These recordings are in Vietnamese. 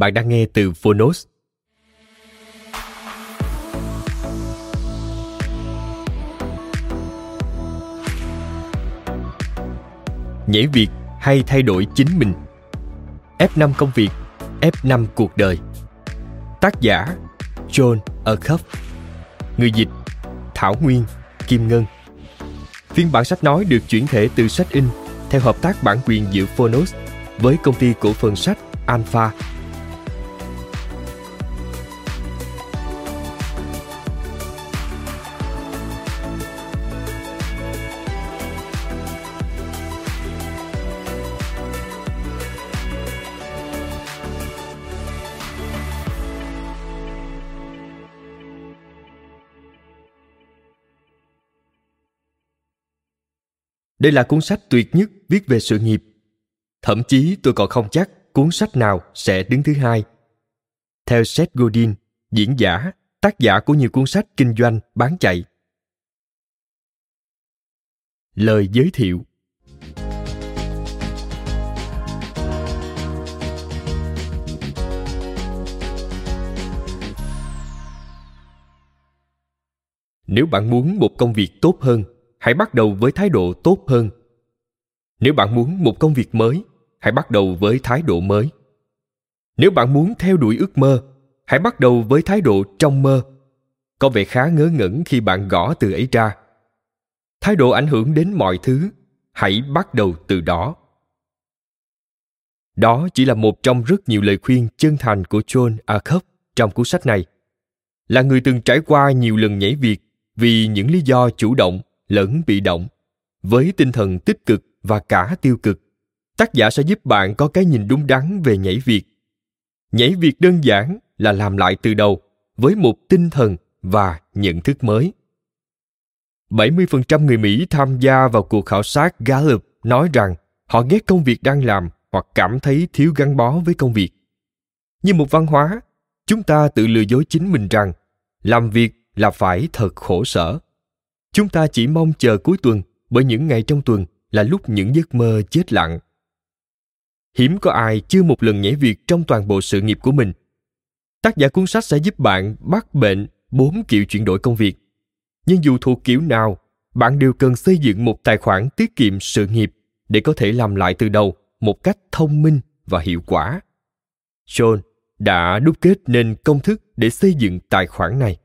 Bạn đang nghe từ Phonos. Nhảy việc hay thay đổi chính mình? F5 công việc, F5 cuộc đời. Tác giả John Acuff. Người dịch Thảo Nguyên, Kim Ngân. Phiên bản sách nói được chuyển thể từ sách in theo hợp tác bản quyền giữa Phonos với công ty cổ phần sách Alpha. Đây là cuốn sách tuyệt nhất viết về sự nghiệp. Thậm chí tôi còn không chắc cuốn sách nào sẽ đứng thứ hai. Theo Seth Godin, diễn giả, tác giả của nhiều cuốn sách kinh doanh bán chạy. Lời giới thiệu Nếu bạn muốn một công việc tốt hơn hãy bắt đầu với thái độ tốt hơn. Nếu bạn muốn một công việc mới, hãy bắt đầu với thái độ mới. Nếu bạn muốn theo đuổi ước mơ, hãy bắt đầu với thái độ trong mơ. Có vẻ khá ngớ ngẩn khi bạn gõ từ ấy ra. Thái độ ảnh hưởng đến mọi thứ, hãy bắt đầu từ đó. Đó chỉ là một trong rất nhiều lời khuyên chân thành của john acuff trong cuốn sách này. Là người từng trải qua nhiều lần nhảy việc vì những lý do chủ động lẫn bị động. Với tinh thần tích cực và cả tiêu cực tác giả sẽ giúp bạn có cái nhìn đúng đắn về nhảy việc. Nhảy việc đơn giản là làm lại từ đầu với một tinh thần và nhận thức mới. 70% người Mỹ tham gia vào cuộc khảo sát Gallup nói rằng họ ghét công việc đang làm hoặc cảm thấy thiếu gắn bó với công việc. Như một văn hóa, chúng ta tự lừa dối chính mình rằng làm việc là phải thật khổ sở chúng ta chỉ mong chờ cuối tuần, bởi những ngày trong tuần là lúc những giấc mơ chết lặng. Hiếm có ai chưa một lần nhảy việc trong toàn bộ sự nghiệp của mình. Tác giả cuốn sách sẽ giúp bạn bắt bệnh bốn kiểu chuyển đổi công việc. Nhưng dù thuộc kiểu nào, bạn đều cần xây dựng một tài khoản tiết kiệm sự nghiệp để có thể làm lại từ đầu một cách thông minh và hiệu quả. John đã đúc kết nên công thức để xây dựng tài khoản này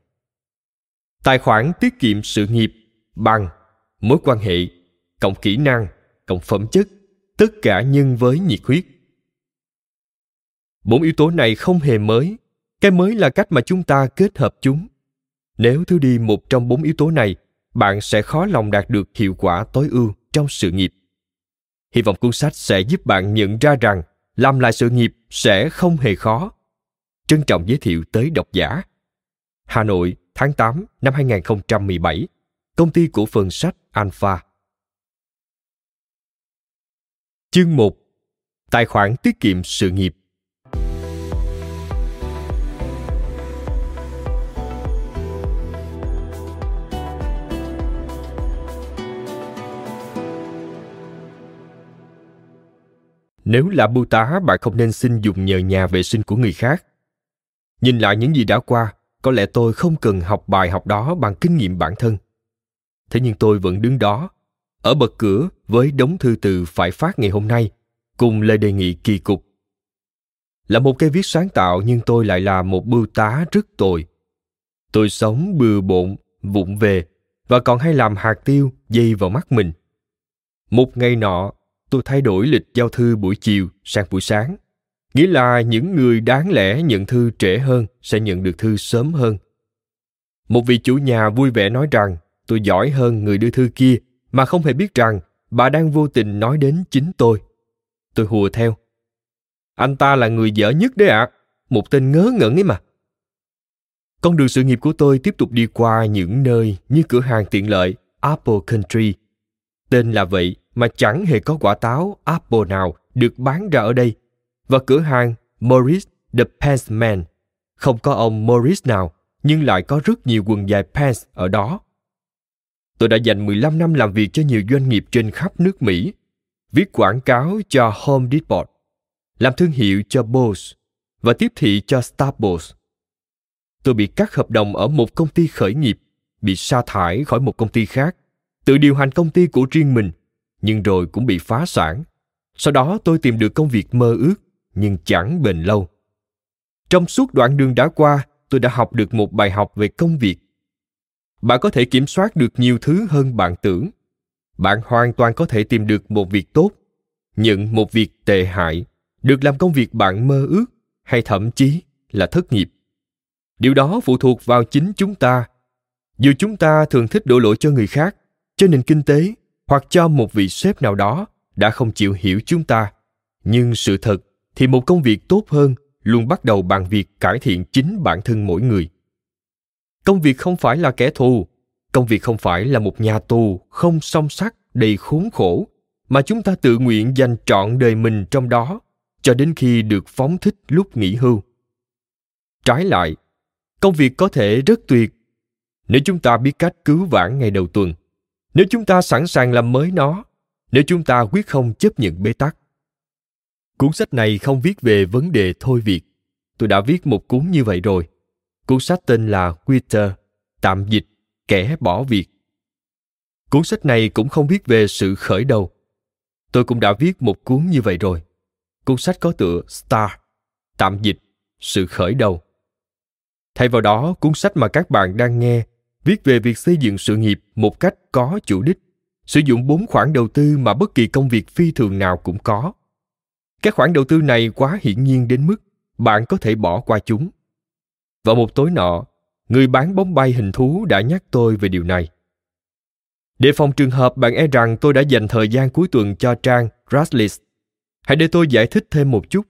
tài khoản tiết kiệm sự nghiệp bằng mối quan hệ, cộng kỹ năng, cộng phẩm chất, tất cả nhân với nhiệt huyết. Bốn yếu tố này không hề mới, cái mới là cách mà chúng ta kết hợp chúng. Nếu thiếu đi một trong bốn yếu tố này, bạn sẽ khó lòng đạt được hiệu quả tối ưu trong sự nghiệp. Hy vọng cuốn sách sẽ giúp bạn nhận ra rằng làm lại sự nghiệp sẽ không hề khó. Trân trọng giới thiệu tới độc giả, Hà Nội tháng 8 năm 2017, công ty cổ phần sách Alpha. Chương 1 Tài khoản tiết kiệm sự nghiệp Nếu là bưu tá, bạn không nên xin dùng nhờ nhà vệ sinh của người khác. Nhìn lại những gì đã qua, có lẽ tôi không cần học bài học đó bằng kinh nghiệm bản thân. Thế nhưng tôi vẫn đứng đó, ở bậc cửa với đống thư từ phải phát ngày hôm nay, cùng lời đề nghị kỳ cục. Là một cây viết sáng tạo nhưng tôi lại là một bưu tá rất tồi. Tôi sống bừa bộn, vụng về, và còn hay làm hạt tiêu dây vào mắt mình. Một ngày nọ, tôi thay đổi lịch giao thư buổi chiều sang buổi sáng nghĩa là những người đáng lẽ nhận thư trễ hơn sẽ nhận được thư sớm hơn. Một vị chủ nhà vui vẻ nói rằng, tôi giỏi hơn người đưa thư kia, mà không hề biết rằng bà đang vô tình nói đến chính tôi. Tôi hùa theo. Anh ta là người dở nhất đấy ạ. À. một tên ngớ ngẩn ấy mà. Con đường sự nghiệp của tôi tiếp tục đi qua những nơi như cửa hàng tiện lợi apple country. Tên là vậy mà chẳng hề có quả táo apple nào được bán ra ở đây và cửa hàng Morris the Pants Man. Không có ông Morris nào, nhưng lại có rất nhiều quần dài pants ở đó. Tôi đã dành 15 năm làm việc cho nhiều doanh nghiệp trên khắp nước Mỹ, viết quảng cáo cho Home Depot, làm thương hiệu cho Bose và tiếp thị cho Starbucks. Tôi bị cắt hợp đồng ở một công ty khởi nghiệp, bị sa thải khỏi một công ty khác, tự điều hành công ty của riêng mình, nhưng rồi cũng bị phá sản. Sau đó tôi tìm được công việc mơ ước nhưng chẳng bền lâu. Trong suốt đoạn đường đã qua, tôi đã học được một bài học về công việc. Bạn có thể kiểm soát được nhiều thứ hơn bạn tưởng. Bạn hoàn toàn có thể tìm được một việc tốt, nhận một việc tệ hại, được làm công việc bạn mơ ước hay thậm chí là thất nghiệp. Điều đó phụ thuộc vào chính chúng ta. Dù chúng ta thường thích đổ lỗi cho người khác, cho nền kinh tế hoặc cho một vị sếp nào đó đã không chịu hiểu chúng ta, nhưng sự thật thì một công việc tốt hơn, luôn bắt đầu bằng việc cải thiện chính bản thân mỗi người. Công việc không phải là kẻ thù, công việc không phải là một nhà tù không song sắt đầy khốn khổ, mà chúng ta tự nguyện dành trọn đời mình trong đó, cho đến khi được phóng thích lúc nghỉ hưu. Trái lại, công việc có thể rất tuyệt. Nếu chúng ta biết cách cứu vãn ngày đầu tuần, nếu chúng ta sẵn sàng làm mới nó, nếu chúng ta quyết không chấp nhận bế tắc Cuốn sách này không viết về vấn đề thôi việc. Tôi đã viết một cuốn như vậy rồi. Cuốn sách tên là Quitter, tạm dịch, kẻ bỏ việc. Cuốn sách này cũng không viết về sự khởi đầu. Tôi cũng đã viết một cuốn như vậy rồi. Cuốn sách có tựa Star, tạm dịch, sự khởi đầu. Thay vào đó, cuốn sách mà các bạn đang nghe viết về việc xây dựng sự nghiệp một cách có chủ đích, sử dụng bốn khoản đầu tư mà bất kỳ công việc phi thường nào cũng có – các khoản đầu tư này quá hiển nhiên đến mức bạn có thể bỏ qua chúng. Vào một tối nọ, người bán bóng bay hình thú đã nhắc tôi về điều này. Để phòng trường hợp bạn e rằng tôi đã dành thời gian cuối tuần cho trang Rastless, hãy để tôi giải thích thêm một chút.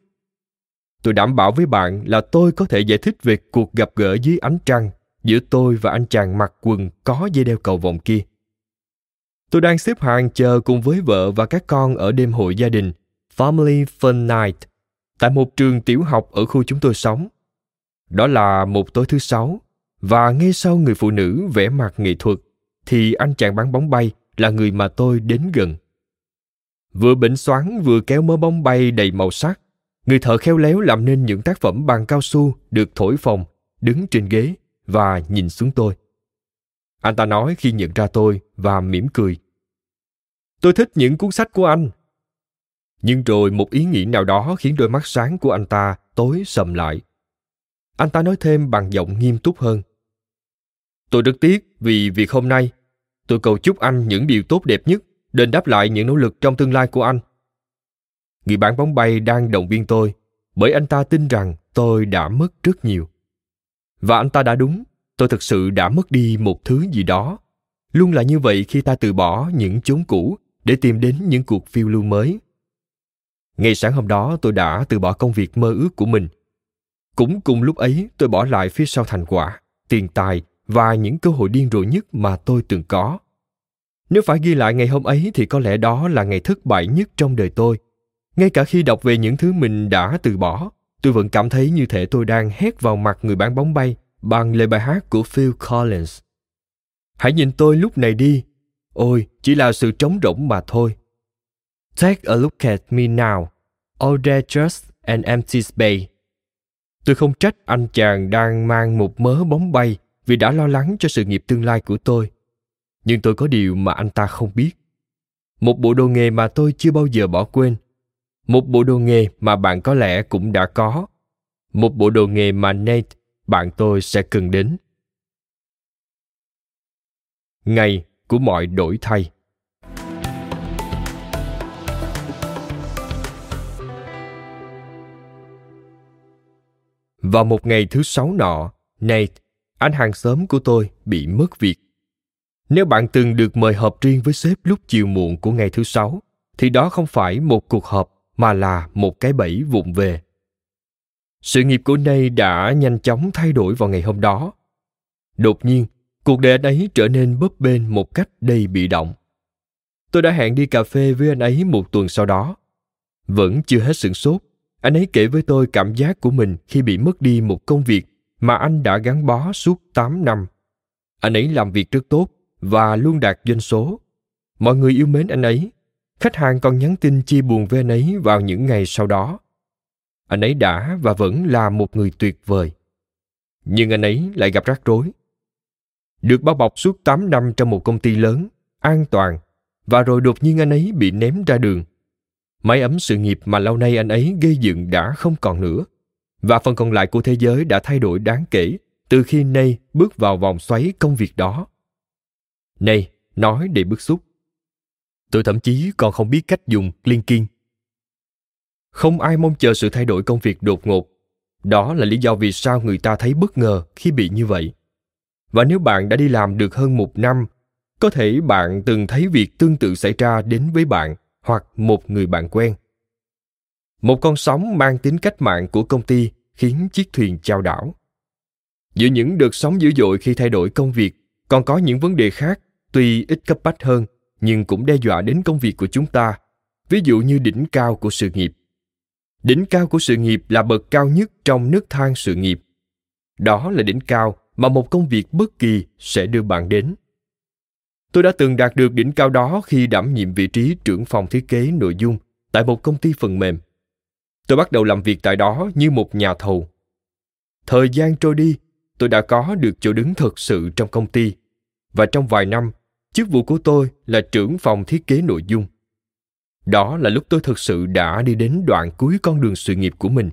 Tôi đảm bảo với bạn là tôi có thể giải thích về cuộc gặp gỡ dưới ánh trăng giữa tôi và anh chàng mặc quần có dây đeo cầu vòng kia. Tôi đang xếp hàng chờ cùng với vợ và các con ở đêm hội gia đình Family Fun Night tại một trường tiểu học ở khu chúng tôi sống. Đó là một tối thứ sáu, và ngay sau người phụ nữ vẽ mặt nghệ thuật, thì anh chàng bán bóng bay là người mà tôi đến gần. Vừa bệnh xoắn vừa kéo mớ bóng bay đầy màu sắc, người thợ khéo léo làm nên những tác phẩm bằng cao su được thổi phồng, đứng trên ghế và nhìn xuống tôi. Anh ta nói khi nhận ra tôi và mỉm cười. Tôi thích những cuốn sách của anh, nhưng rồi một ý nghĩ nào đó khiến đôi mắt sáng của anh ta tối sầm lại. Anh ta nói thêm bằng giọng nghiêm túc hơn. Tôi rất tiếc vì việc hôm nay. Tôi cầu chúc anh những điều tốt đẹp nhất, đền đáp lại những nỗ lực trong tương lai của anh. Người bán bóng bay đang động viên tôi, bởi anh ta tin rằng tôi đã mất rất nhiều. Và anh ta đã đúng, tôi thực sự đã mất đi một thứ gì đó. Luôn là như vậy khi ta từ bỏ những chốn cũ để tìm đến những cuộc phiêu lưu mới ngay sáng hôm đó tôi đã từ bỏ công việc mơ ước của mình. Cũng cùng lúc ấy tôi bỏ lại phía sau thành quả, tiền tài và những cơ hội điên rồ nhất mà tôi từng có. Nếu phải ghi lại ngày hôm ấy thì có lẽ đó là ngày thất bại nhất trong đời tôi. Ngay cả khi đọc về những thứ mình đã từ bỏ, tôi vẫn cảm thấy như thể tôi đang hét vào mặt người bán bóng bay bằng lời bài hát của Phil Collins. Hãy nhìn tôi lúc này đi. Ôi, chỉ là sự trống rỗng mà thôi. Take a look at me now, all there just an empty space. Tôi không trách anh chàng đang mang một mớ bóng bay vì đã lo lắng cho sự nghiệp tương lai của tôi. Nhưng tôi có điều mà anh ta không biết. Một bộ đồ nghề mà tôi chưa bao giờ bỏ quên. Một bộ đồ nghề mà bạn có lẽ cũng đã có. Một bộ đồ nghề mà Nate, bạn tôi sẽ cần đến. Ngày của mọi đổi thay. Vào một ngày thứ sáu nọ, Nate, anh hàng xóm của tôi bị mất việc. Nếu bạn từng được mời họp riêng với sếp lúc chiều muộn của ngày thứ sáu, thì đó không phải một cuộc họp mà là một cái bẫy vụng về. Sự nghiệp của Nate đã nhanh chóng thay đổi vào ngày hôm đó. Đột nhiên, cuộc đời anh ấy trở nên bấp bênh một cách đầy bị động. Tôi đã hẹn đi cà phê với anh ấy một tuần sau đó. Vẫn chưa hết sửng sốt anh ấy kể với tôi cảm giác của mình khi bị mất đi một công việc mà anh đã gắn bó suốt 8 năm. Anh ấy làm việc rất tốt và luôn đạt doanh số. Mọi người yêu mến anh ấy. Khách hàng còn nhắn tin chia buồn với anh ấy vào những ngày sau đó. Anh ấy đã và vẫn là một người tuyệt vời. Nhưng anh ấy lại gặp rắc rối. Được bao bọc suốt 8 năm trong một công ty lớn, an toàn, và rồi đột nhiên anh ấy bị ném ra đường – mái ấm sự nghiệp mà lâu nay anh ấy gây dựng đã không còn nữa và phần còn lại của thế giới đã thay đổi đáng kể từ khi Nay bước vào vòng xoáy công việc đó. Nay nói để bức xúc. Tôi thậm chí còn không biết cách dùng linking. Không ai mong chờ sự thay đổi công việc đột ngột. Đó là lý do vì sao người ta thấy bất ngờ khi bị như vậy. Và nếu bạn đã đi làm được hơn một năm, có thể bạn từng thấy việc tương tự xảy ra đến với bạn hoặc một người bạn quen. Một con sóng mang tính cách mạng của công ty khiến chiếc thuyền chao đảo. Giữa những đợt sóng dữ dội khi thay đổi công việc, còn có những vấn đề khác tuy ít cấp bách hơn nhưng cũng đe dọa đến công việc của chúng ta, ví dụ như đỉnh cao của sự nghiệp. Đỉnh cao của sự nghiệp là bậc cao nhất trong nước thang sự nghiệp. Đó là đỉnh cao mà một công việc bất kỳ sẽ đưa bạn đến. Tôi đã từng đạt được đỉnh cao đó khi đảm nhiệm vị trí trưởng phòng thiết kế nội dung tại một công ty phần mềm. Tôi bắt đầu làm việc tại đó như một nhà thầu. Thời gian trôi đi, tôi đã có được chỗ đứng thực sự trong công ty và trong vài năm, chức vụ của tôi là trưởng phòng thiết kế nội dung. Đó là lúc tôi thực sự đã đi đến đoạn cuối con đường sự nghiệp của mình.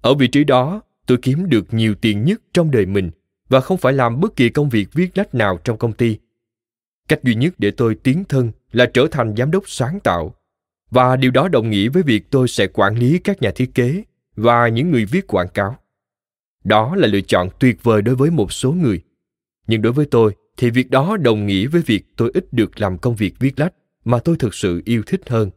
Ở vị trí đó, tôi kiếm được nhiều tiền nhất trong đời mình và không phải làm bất kỳ công việc viết lách nào trong công ty cách duy nhất để tôi tiến thân là trở thành giám đốc sáng tạo và điều đó đồng nghĩa với việc tôi sẽ quản lý các nhà thiết kế và những người viết quảng cáo đó là lựa chọn tuyệt vời đối với một số người nhưng đối với tôi thì việc đó đồng nghĩa với việc tôi ít được làm công việc viết lách mà tôi thực sự yêu thích hơn.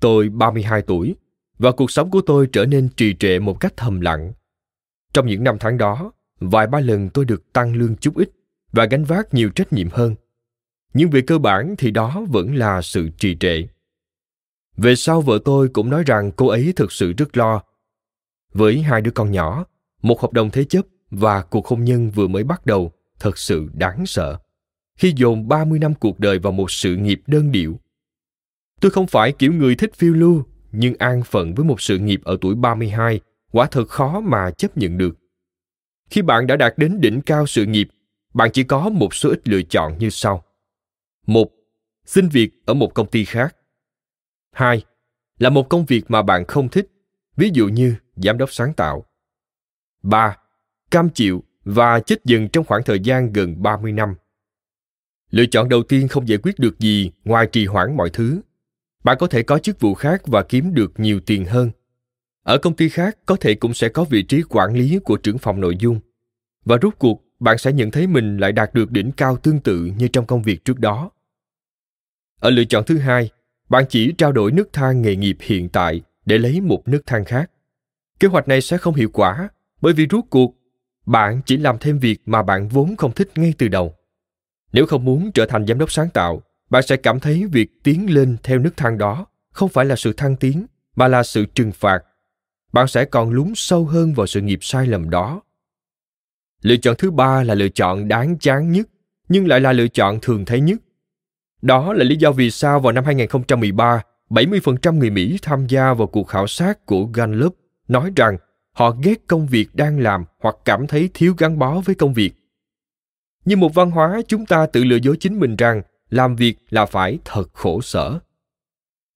Tôi 32 tuổi và cuộc sống của tôi trở nên trì trệ một cách thầm lặng. Trong những năm tháng đó, vài ba lần tôi được tăng lương chút ít và gánh vác nhiều trách nhiệm hơn nhưng về cơ bản thì đó vẫn là sự trì trệ về sau vợ tôi cũng nói rằng cô ấy thực sự rất lo với hai đứa con nhỏ một hợp đồng thế chấp và cuộc hôn nhân vừa mới bắt đầu thật sự đáng sợ khi dồn 30 năm cuộc đời vào một sự nghiệp đơn điệu. Tôi không phải kiểu người thích phiêu lưu, nhưng an phận với một sự nghiệp ở tuổi 32 quả thật khó mà chấp nhận được. Khi bạn đã đạt đến đỉnh cao sự nghiệp bạn chỉ có một số ít lựa chọn như sau. Một, xin việc ở một công ty khác. Hai, là một công việc mà bạn không thích, ví dụ như giám đốc sáng tạo. Ba, cam chịu và chết dừng trong khoảng thời gian gần 30 năm. Lựa chọn đầu tiên không giải quyết được gì ngoài trì hoãn mọi thứ. Bạn có thể có chức vụ khác và kiếm được nhiều tiền hơn. Ở công ty khác có thể cũng sẽ có vị trí quản lý của trưởng phòng nội dung. Và rút cuộc bạn sẽ nhận thấy mình lại đạt được đỉnh cao tương tự như trong công việc trước đó. Ở lựa chọn thứ hai, bạn chỉ trao đổi nước thang nghề nghiệp hiện tại để lấy một nước thang khác. Kế hoạch này sẽ không hiệu quả bởi vì rốt cuộc bạn chỉ làm thêm việc mà bạn vốn không thích ngay từ đầu. Nếu không muốn trở thành giám đốc sáng tạo, bạn sẽ cảm thấy việc tiến lên theo nước thang đó không phải là sự thăng tiến mà là sự trừng phạt. Bạn sẽ còn lún sâu hơn vào sự nghiệp sai lầm đó Lựa chọn thứ ba là lựa chọn đáng chán nhất, nhưng lại là lựa chọn thường thấy nhất. Đó là lý do vì sao vào năm 2013, 70% người Mỹ tham gia vào cuộc khảo sát của Gallup nói rằng họ ghét công việc đang làm hoặc cảm thấy thiếu gắn bó với công việc như một văn hóa chúng ta tự lừa dối chính mình rằng làm việc là phải thật khổ sở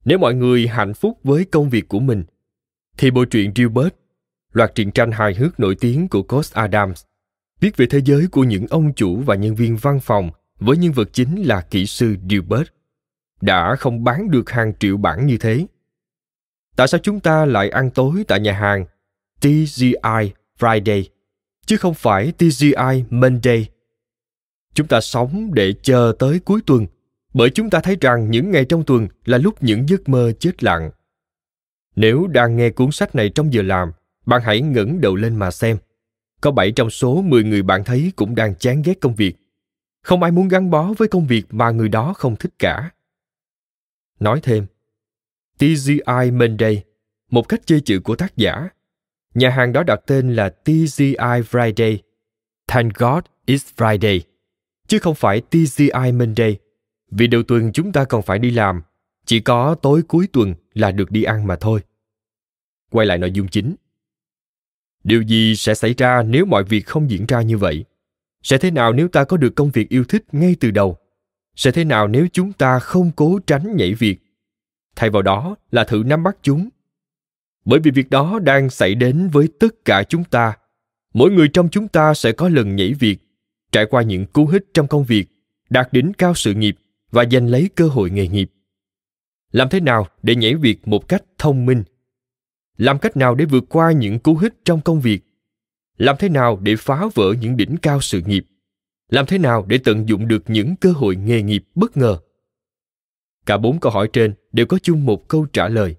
nếu mọi người hạnh phúc với công việc của mình thì bộ truyện Gilbert, loạt truyện tranh hài hước nổi tiếng của Coast Adams, viết về thế giới của những ông chủ và nhân viên văn phòng với nhân vật chính là kỹ sư Dilbert đã không bán được hàng triệu bản như thế. Tại sao chúng ta lại ăn tối tại nhà hàng TGI Friday, chứ không phải TGI Monday? Chúng ta sống để chờ tới cuối tuần, bởi chúng ta thấy rằng những ngày trong tuần là lúc những giấc mơ chết lặng. Nếu đang nghe cuốn sách này trong giờ làm, bạn hãy ngẩng đầu lên mà xem. Có 7 trong số 10 người bạn thấy cũng đang chán ghét công việc. Không ai muốn gắn bó với công việc mà người đó không thích cả. Nói thêm, TGI Monday, một cách chơi chữ của tác giả. Nhà hàng đó đặt tên là TGI Friday. Thank God it's Friday. Chứ không phải TGI Monday. Vì đầu tuần chúng ta còn phải đi làm. Chỉ có tối cuối tuần là được đi ăn mà thôi. Quay lại nội dung chính. Điều gì sẽ xảy ra nếu mọi việc không diễn ra như vậy? Sẽ thế nào nếu ta có được công việc yêu thích ngay từ đầu? Sẽ thế nào nếu chúng ta không cố tránh nhảy việc? Thay vào đó là thử nắm bắt chúng. Bởi vì việc đó đang xảy đến với tất cả chúng ta. Mỗi người trong chúng ta sẽ có lần nhảy việc, trải qua những cú hích trong công việc, đạt đỉnh cao sự nghiệp và giành lấy cơ hội nghề nghiệp. Làm thế nào để nhảy việc một cách thông minh làm cách nào để vượt qua những cú hích trong công việc? Làm thế nào để phá vỡ những đỉnh cao sự nghiệp? Làm thế nào để tận dụng được những cơ hội nghề nghiệp bất ngờ? Cả bốn câu hỏi trên đều có chung một câu trả lời.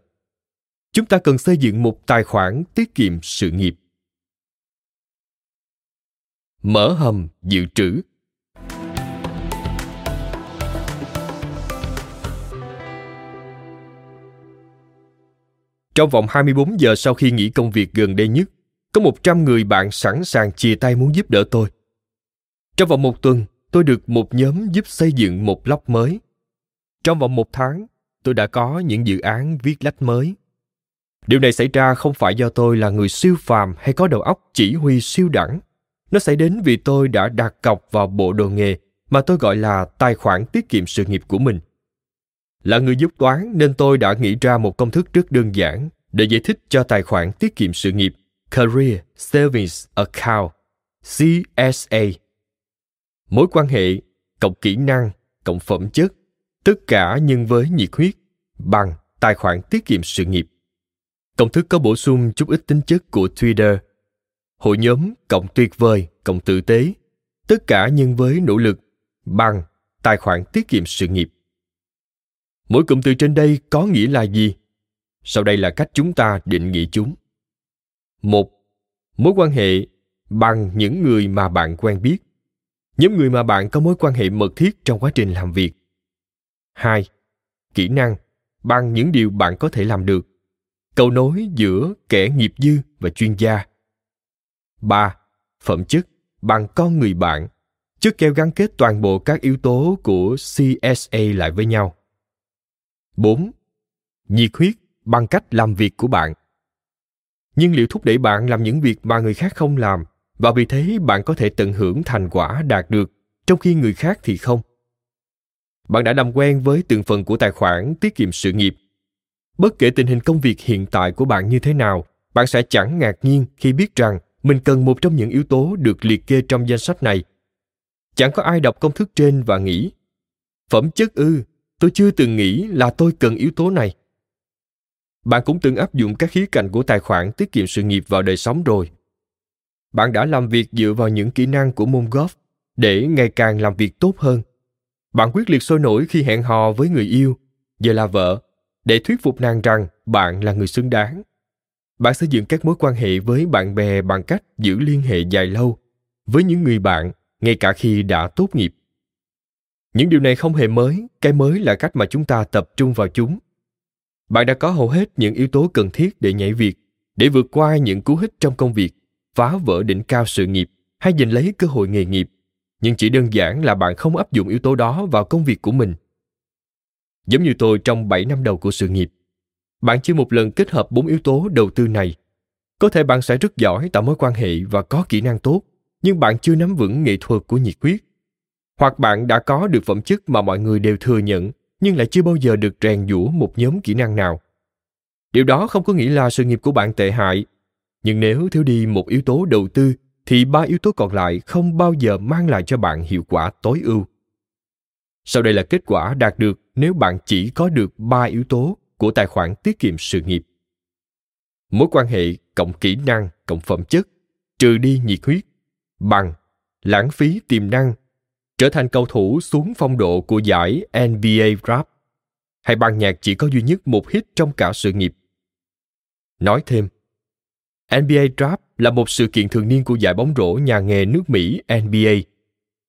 Chúng ta cần xây dựng một tài khoản tiết kiệm sự nghiệp. Mở hầm dự trữ. Trong vòng 24 giờ sau khi nghỉ công việc gần đây nhất, có 100 người bạn sẵn sàng chia tay muốn giúp đỡ tôi. Trong vòng một tuần, tôi được một nhóm giúp xây dựng một blog mới. Trong vòng một tháng, tôi đã có những dự án viết lách mới. Điều này xảy ra không phải do tôi là người siêu phàm hay có đầu óc chỉ huy siêu đẳng. Nó xảy đến vì tôi đã đặt cọc vào bộ đồ nghề mà tôi gọi là tài khoản tiết kiệm sự nghiệp của mình. Là người giúp toán nên tôi đã nghĩ ra một công thức rất đơn giản để giải thích cho tài khoản tiết kiệm sự nghiệp Career Savings Account CSA. Mối quan hệ, cộng kỹ năng, cộng phẩm chất, tất cả nhân với nhiệt huyết, bằng tài khoản tiết kiệm sự nghiệp. Công thức có bổ sung chút ít tính chất của Twitter. Hội nhóm cộng tuyệt vời, cộng tử tế, tất cả nhân với nỗ lực, bằng tài khoản tiết kiệm sự nghiệp mỗi cụm từ trên đây có nghĩa là gì? Sau đây là cách chúng ta định nghĩa chúng. Một, mối quan hệ bằng những người mà bạn quen biết. Nhóm người mà bạn có mối quan hệ mật thiết trong quá trình làm việc. Hai, kỹ năng bằng những điều bạn có thể làm được. Cầu nối giữa kẻ nghiệp dư và chuyên gia. Ba, phẩm chất bằng con người bạn. Chất keo gắn kết toàn bộ các yếu tố của CSA lại với nhau. 4. Nhiệt huyết bằng cách làm việc của bạn. Nhưng liệu thúc đẩy bạn làm những việc mà người khác không làm và vì thế bạn có thể tận hưởng thành quả đạt được trong khi người khác thì không? Bạn đã làm quen với từng phần của tài khoản tiết kiệm sự nghiệp. Bất kể tình hình công việc hiện tại của bạn như thế nào, bạn sẽ chẳng ngạc nhiên khi biết rằng mình cần một trong những yếu tố được liệt kê trong danh sách này. Chẳng có ai đọc công thức trên và nghĩ phẩm chất ư tôi chưa từng nghĩ là tôi cần yếu tố này. Bạn cũng từng áp dụng các khía cạnh của tài khoản tiết kiệm sự nghiệp vào đời sống rồi. Bạn đã làm việc dựa vào những kỹ năng của môn golf để ngày càng làm việc tốt hơn. Bạn quyết liệt sôi nổi khi hẹn hò với người yêu, giờ là vợ, để thuyết phục nàng rằng bạn là người xứng đáng. Bạn xây dựng các mối quan hệ với bạn bè bằng cách giữ liên hệ dài lâu với những người bạn, ngay cả khi đã tốt nghiệp những điều này không hề mới, cái mới là cách mà chúng ta tập trung vào chúng. Bạn đã có hầu hết những yếu tố cần thiết để nhảy việc, để vượt qua những cú hích trong công việc, phá vỡ đỉnh cao sự nghiệp hay giành lấy cơ hội nghề nghiệp. Nhưng chỉ đơn giản là bạn không áp dụng yếu tố đó vào công việc của mình. Giống như tôi trong 7 năm đầu của sự nghiệp, bạn chưa một lần kết hợp bốn yếu tố đầu tư này. Có thể bạn sẽ rất giỏi tạo mối quan hệ và có kỹ năng tốt, nhưng bạn chưa nắm vững nghệ thuật của nhiệt huyết hoặc bạn đã có được phẩm chất mà mọi người đều thừa nhận, nhưng lại chưa bao giờ được rèn giũa một nhóm kỹ năng nào. Điều đó không có nghĩa là sự nghiệp của bạn tệ hại. Nhưng nếu thiếu đi một yếu tố đầu tư, thì ba yếu tố còn lại không bao giờ mang lại cho bạn hiệu quả tối ưu. Sau đây là kết quả đạt được nếu bạn chỉ có được ba yếu tố của tài khoản tiết kiệm sự nghiệp. Mối quan hệ cộng kỹ năng, cộng phẩm chất, trừ đi nhiệt huyết, bằng, lãng phí tiềm năng trở thành cầu thủ xuống phong độ của giải NBA Draft hay ban nhạc chỉ có duy nhất một hit trong cả sự nghiệp. Nói thêm, NBA Draft là một sự kiện thường niên của giải bóng rổ nhà nghề nước Mỹ NBA.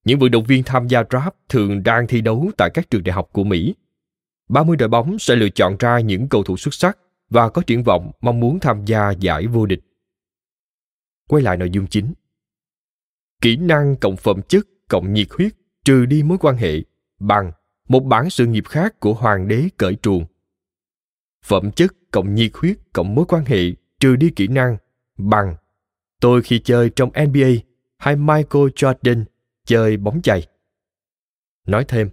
Những vận động viên tham gia draft thường đang thi đấu tại các trường đại học của Mỹ. 30 đội bóng sẽ lựa chọn ra những cầu thủ xuất sắc và có triển vọng mong muốn tham gia giải vô địch. Quay lại nội dung chính. Kỹ năng cộng phẩm chất cộng nhiệt huyết trừ đi mối quan hệ bằng một bản sự nghiệp khác của hoàng đế cởi truồng. Phẩm chất cộng nhiệt huyết cộng mối quan hệ trừ đi kỹ năng bằng tôi khi chơi trong NBA hay Michael Jordan chơi bóng chày. Nói thêm,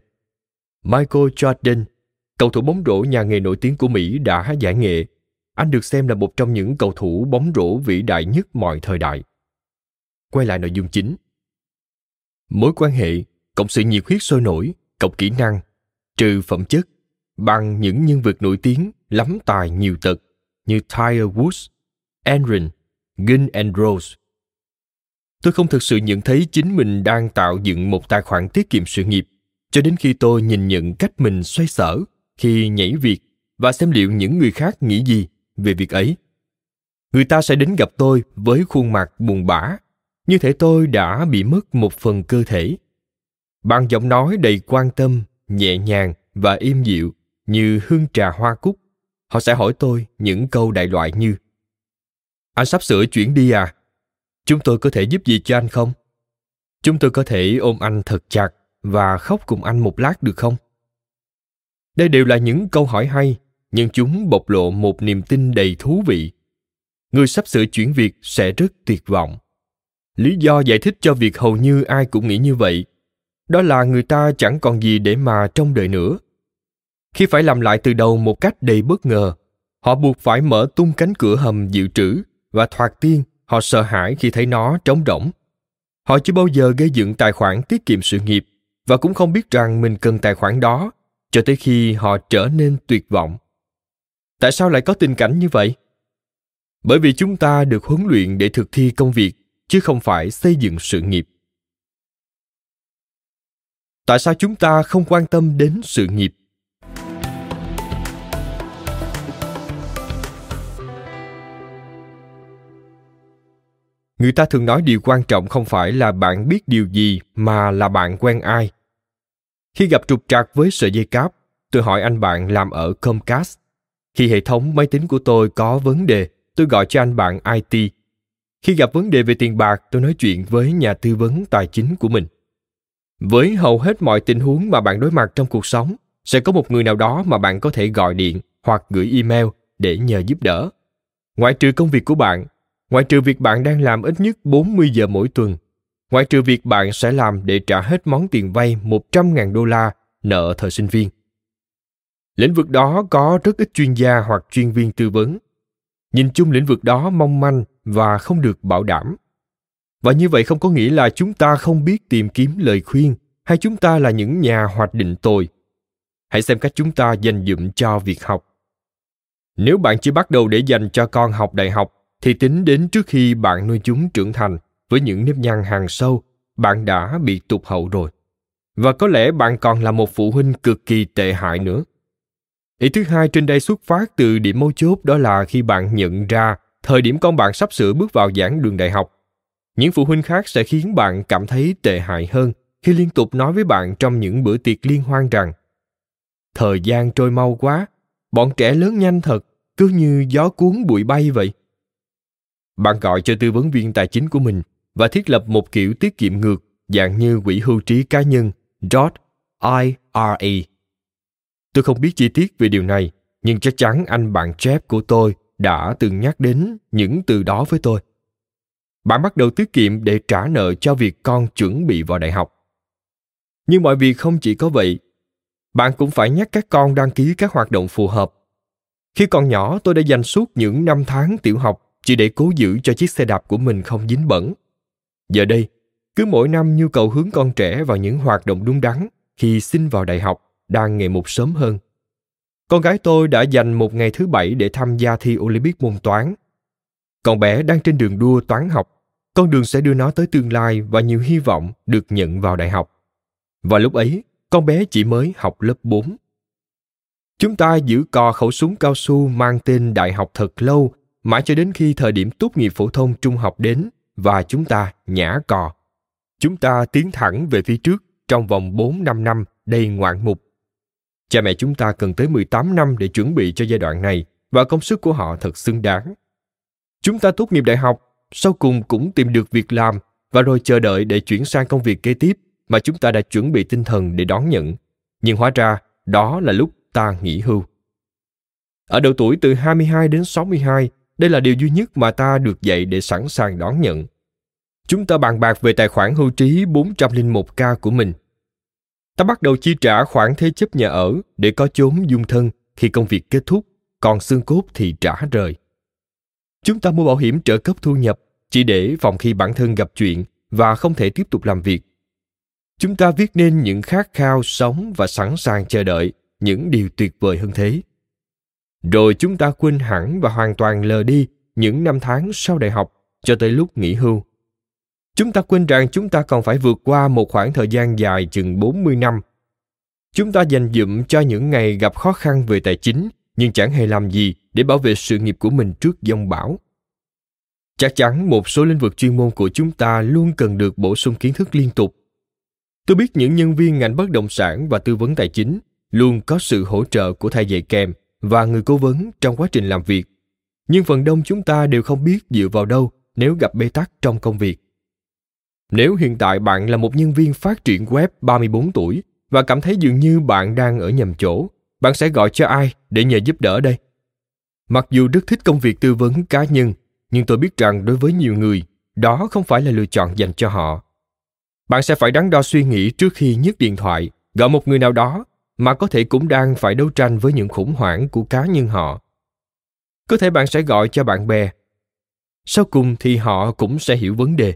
Michael Jordan, cầu thủ bóng rổ nhà nghề nổi tiếng của Mỹ đã giải nghệ. Anh được xem là một trong những cầu thủ bóng rổ vĩ đại nhất mọi thời đại. Quay lại nội dung chính. Mối quan hệ, cộng sự nhiệt huyết sôi nổi, cộng kỹ năng, trừ phẩm chất, bằng những nhân vật nổi tiếng lắm tài nhiều tật như Tiger Woods, Enron, Gin and Rose. Tôi không thực sự nhận thấy chính mình đang tạo dựng một tài khoản tiết kiệm sự nghiệp cho đến khi tôi nhìn nhận cách mình xoay sở khi nhảy việc và xem liệu những người khác nghĩ gì về việc ấy. Người ta sẽ đến gặp tôi với khuôn mặt buồn bã, như thể tôi đã bị mất một phần cơ thể. Bằng giọng nói đầy quan tâm, nhẹ nhàng và êm dịu như hương trà hoa cúc, họ sẽ hỏi tôi những câu đại loại như anh sắp sửa chuyển đi à? Chúng tôi có thể giúp gì cho anh không? Chúng tôi có thể ôm anh thật chặt và khóc cùng anh một lát được không? Đây đều là những câu hỏi hay, nhưng chúng bộc lộ một niềm tin đầy thú vị. Người sắp sửa chuyển việc sẽ rất tuyệt vọng. Lý do giải thích cho việc hầu như ai cũng nghĩ như vậy, đó là người ta chẳng còn gì để mà trông đợi nữa. Khi phải làm lại từ đầu một cách đầy bất ngờ, họ buộc phải mở tung cánh cửa hầm dự trữ và thoạt tiên họ sợ hãi khi thấy nó trống rỗng. Họ chưa bao giờ gây dựng tài khoản tiết kiệm sự nghiệp và cũng không biết rằng mình cần tài khoản đó cho tới khi họ trở nên tuyệt vọng. Tại sao lại có tình cảnh như vậy? Bởi vì chúng ta được huấn luyện để thực thi công việc chứ không phải xây dựng sự nghiệp. Tại sao chúng ta không quan tâm đến sự nghiệp? người ta thường nói điều quan trọng không phải là bạn biết điều gì, mà là bạn quen ai. Khi gặp trục trặc với sợi dây cáp, tôi hỏi anh bạn làm ở comcast. Khi hệ thống máy tính của tôi có vấn đề, tôi gọi cho anh bạn it khi gặp vấn đề về tiền bạc, tôi nói chuyện với nhà tư vấn tài chính của mình với hầu hết mọi tình huống mà bạn đối mặt trong cuộc sống sẽ có một người nào đó mà bạn có thể gọi điện hoặc gửi email để nhờ giúp đỡ. Ngoại trừ công việc của bạn, Ngoại trừ việc bạn đang làm ít nhất 40 giờ mỗi tuần, ngoại trừ việc bạn sẽ làm để trả hết món tiền vay 100.000 đô la nợ thời sinh viên. Lĩnh vực đó có rất ít chuyên gia hoặc chuyên viên tư vấn. Nhìn chung lĩnh vực đó mong manh và không được bảo đảm. Và như vậy không có nghĩa là chúng ta không biết tìm kiếm lời khuyên hay chúng ta là những nhà hoạch định tồi. Hãy xem cách chúng ta dành dụm cho việc học. Nếu bạn chỉ bắt đầu để dành cho con học đại học thì tính đến trước khi bạn nuôi chúng trưởng thành với những nếp nhăn hàng sâu, bạn đã bị tụt hậu rồi. Và có lẽ bạn còn là một phụ huynh cực kỳ tệ hại nữa. Ý thứ hai trên đây xuất phát từ điểm mấu chốt đó là khi bạn nhận ra thời điểm con bạn sắp sửa bước vào giảng đường đại học. Những phụ huynh khác sẽ khiến bạn cảm thấy tệ hại hơn khi liên tục nói với bạn trong những bữa tiệc liên hoan rằng Thời gian trôi mau quá, bọn trẻ lớn nhanh thật, cứ như gió cuốn bụi bay vậy. Bạn gọi cho tư vấn viên tài chính của mình và thiết lập một kiểu tiết kiệm ngược dạng như quỹ hưu trí cá nhân IRA. Tôi không biết chi tiết về điều này, nhưng chắc chắn anh bạn Jeff của tôi đã từng nhắc đến những từ đó với tôi. Bạn bắt đầu tiết kiệm để trả nợ cho việc con chuẩn bị vào đại học. Nhưng mọi việc không chỉ có vậy. Bạn cũng phải nhắc các con đăng ký các hoạt động phù hợp. Khi còn nhỏ, tôi đã dành suốt những năm tháng tiểu học chỉ để cố giữ cho chiếc xe đạp của mình không dính bẩn. Giờ đây, cứ mỗi năm nhu cầu hướng con trẻ vào những hoạt động đúng đắn khi xin vào đại học đang ngày một sớm hơn. Con gái tôi đã dành một ngày thứ bảy để tham gia thi Olympic môn toán. Con bé đang trên đường đua toán học. Con đường sẽ đưa nó tới tương lai và nhiều hy vọng được nhận vào đại học. Và lúc ấy, con bé chỉ mới học lớp 4. Chúng ta giữ cò khẩu súng cao su mang tên đại học thật lâu, mãi cho đến khi thời điểm tốt nghiệp phổ thông trung học đến và chúng ta nhả cò. Chúng ta tiến thẳng về phía trước trong vòng 4-5 năm đầy ngoạn mục. Cha mẹ chúng ta cần tới 18 năm để chuẩn bị cho giai đoạn này và công sức của họ thật xứng đáng. Chúng ta tốt nghiệp đại học, sau cùng cũng tìm được việc làm và rồi chờ đợi để chuyển sang công việc kế tiếp mà chúng ta đã chuẩn bị tinh thần để đón nhận. Nhưng hóa ra, đó là lúc ta nghỉ hưu. Ở độ tuổi từ 22 đến 62, đây là điều duy nhất mà ta được dạy để sẵn sàng đón nhận. Chúng ta bàn bạc về tài khoản hưu trí 401k của mình. Ta bắt đầu chi trả khoản thế chấp nhà ở để có chốn dung thân khi công việc kết thúc, còn xương cốt thì trả rời. Chúng ta mua bảo hiểm trợ cấp thu nhập chỉ để phòng khi bản thân gặp chuyện và không thể tiếp tục làm việc. Chúng ta viết nên những khát khao sống và sẵn sàng chờ đợi những điều tuyệt vời hơn thế. Rồi chúng ta quên hẳn và hoàn toàn lờ đi những năm tháng sau đại học cho tới lúc nghỉ hưu. Chúng ta quên rằng chúng ta còn phải vượt qua một khoảng thời gian dài chừng 40 năm. Chúng ta dành dụm cho những ngày gặp khó khăn về tài chính, nhưng chẳng hề làm gì để bảo vệ sự nghiệp của mình trước dông bão. Chắc chắn một số lĩnh vực chuyên môn của chúng ta luôn cần được bổ sung kiến thức liên tục. Tôi biết những nhân viên ngành bất động sản và tư vấn tài chính luôn có sự hỗ trợ của thầy dạy kèm và người cố vấn trong quá trình làm việc. Nhưng phần đông chúng ta đều không biết dựa vào đâu nếu gặp bế tắc trong công việc. Nếu hiện tại bạn là một nhân viên phát triển web 34 tuổi và cảm thấy dường như bạn đang ở nhầm chỗ, bạn sẽ gọi cho ai để nhờ giúp đỡ đây? Mặc dù rất thích công việc tư vấn cá nhân, nhưng tôi biết rằng đối với nhiều người, đó không phải là lựa chọn dành cho họ. Bạn sẽ phải đắn đo suy nghĩ trước khi nhấc điện thoại, gọi một người nào đó mà có thể cũng đang phải đấu tranh với những khủng hoảng của cá nhân họ. Có thể bạn sẽ gọi cho bạn bè. Sau cùng thì họ cũng sẽ hiểu vấn đề.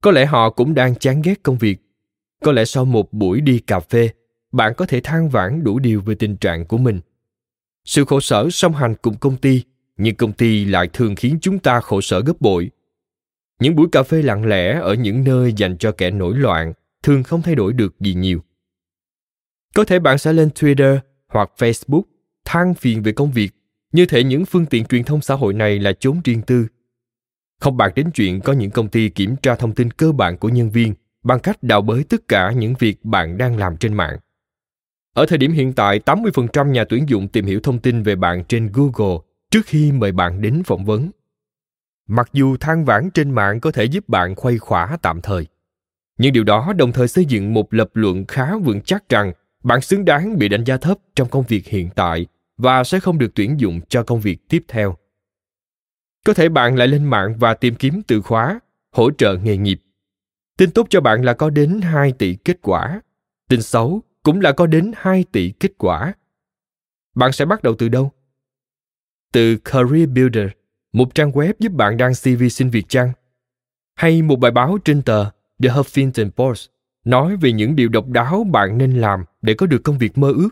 Có lẽ họ cũng đang chán ghét công việc. Có lẽ sau một buổi đi cà phê, bạn có thể than vãn đủ điều về tình trạng của mình. Sự khổ sở song hành cùng công ty, nhưng công ty lại thường khiến chúng ta khổ sở gấp bội. Những buổi cà phê lặng lẽ ở những nơi dành cho kẻ nổi loạn thường không thay đổi được gì nhiều. Có thể bạn sẽ lên Twitter hoặc Facebook than phiền về công việc, như thể những phương tiện truyền thông xã hội này là chốn riêng tư. Không bàn đến chuyện có những công ty kiểm tra thông tin cơ bản của nhân viên bằng cách đào bới tất cả những việc bạn đang làm trên mạng. Ở thời điểm hiện tại, 80% nhà tuyển dụng tìm hiểu thông tin về bạn trên Google trước khi mời bạn đến phỏng vấn. Mặc dù than vãn trên mạng có thể giúp bạn khuây khỏa tạm thời, nhưng điều đó đồng thời xây dựng một lập luận khá vững chắc rằng bạn xứng đáng bị đánh giá thấp trong công việc hiện tại và sẽ không được tuyển dụng cho công việc tiếp theo. Có thể bạn lại lên mạng và tìm kiếm từ khóa hỗ trợ nghề nghiệp. Tin tốt cho bạn là có đến 2 tỷ kết quả. Tin xấu cũng là có đến 2 tỷ kết quả. Bạn sẽ bắt đầu từ đâu? Từ Career Builder, một trang web giúp bạn đăng CV xin việc chăng? Hay một bài báo trên tờ The Huffington Post nói về những điều độc đáo bạn nên làm để có được công việc mơ ước?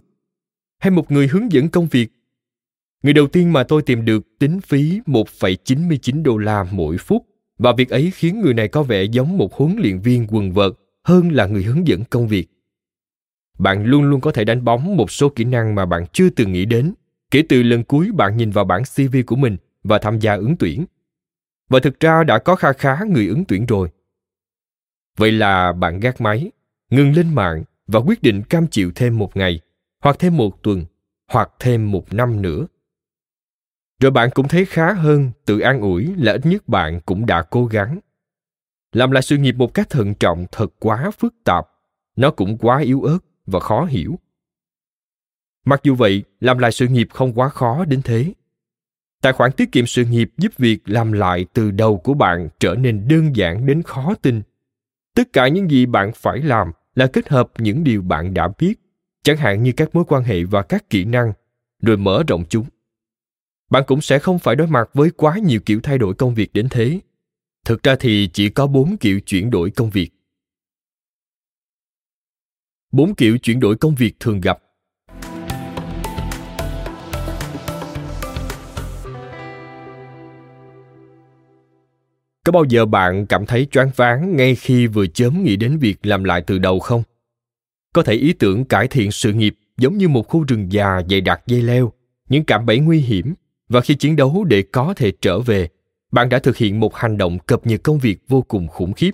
Hay một người hướng dẫn công việc? Người đầu tiên mà tôi tìm được tính phí 1,99 đô la mỗi phút và việc ấy khiến người này có vẻ giống một huấn luyện viên quần vợt hơn là người hướng dẫn công việc. Bạn luôn luôn có thể đánh bóng một số kỹ năng mà bạn chưa từng nghĩ đến kể từ lần cuối bạn nhìn vào bản CV của mình và tham gia ứng tuyển. Và thực ra đã có kha khá người ứng tuyển rồi. Vậy là bạn gác máy, ngừng lên mạng và quyết định cam chịu thêm một ngày, hoặc thêm một tuần, hoặc thêm một năm nữa. Rồi bạn cũng thấy khá hơn, tự an ủi là ít nhất bạn cũng đã cố gắng. Làm lại sự nghiệp một cách thận trọng thật quá phức tạp, nó cũng quá yếu ớt và khó hiểu. Mặc dù vậy, làm lại sự nghiệp không quá khó đến thế. Tài khoản tiết kiệm sự nghiệp giúp việc làm lại từ đầu của bạn trở nên đơn giản đến khó tin. Tất cả những gì bạn phải làm là kết hợp những điều bạn đã biết, chẳng hạn như các mối quan hệ và các kỹ năng, rồi mở rộng chúng. Bạn cũng sẽ không phải đối mặt với quá nhiều kiểu thay đổi công việc đến thế. Thực ra thì chỉ có bốn kiểu chuyển đổi công việc. Bốn kiểu chuyển đổi công việc thường gặp Có bao giờ bạn cảm thấy choáng váng ngay khi vừa chớm nghĩ đến việc làm lại từ đầu không? Có thể ý tưởng cải thiện sự nghiệp giống như một khu rừng già dày đặc dây leo, những cạm bẫy nguy hiểm và khi chiến đấu để có thể trở về, bạn đã thực hiện một hành động cập nhật công việc vô cùng khủng khiếp.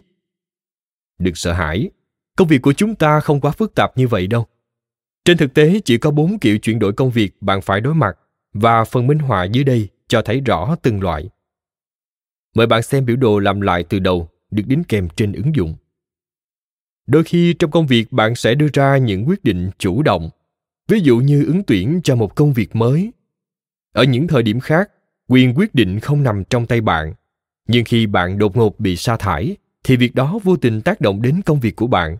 Đừng sợ hãi, công việc của chúng ta không quá phức tạp như vậy đâu. Trên thực tế chỉ có bốn kiểu chuyển đổi công việc bạn phải đối mặt và phần minh họa dưới đây cho thấy rõ từng loại. Mời bạn xem biểu đồ làm lại từ đầu được đính kèm trên ứng dụng. Đôi khi trong công việc bạn sẽ đưa ra những quyết định chủ động, ví dụ như ứng tuyển cho một công việc mới. Ở những thời điểm khác, quyền quyết định không nằm trong tay bạn, nhưng khi bạn đột ngột bị sa thải thì việc đó vô tình tác động đến công việc của bạn.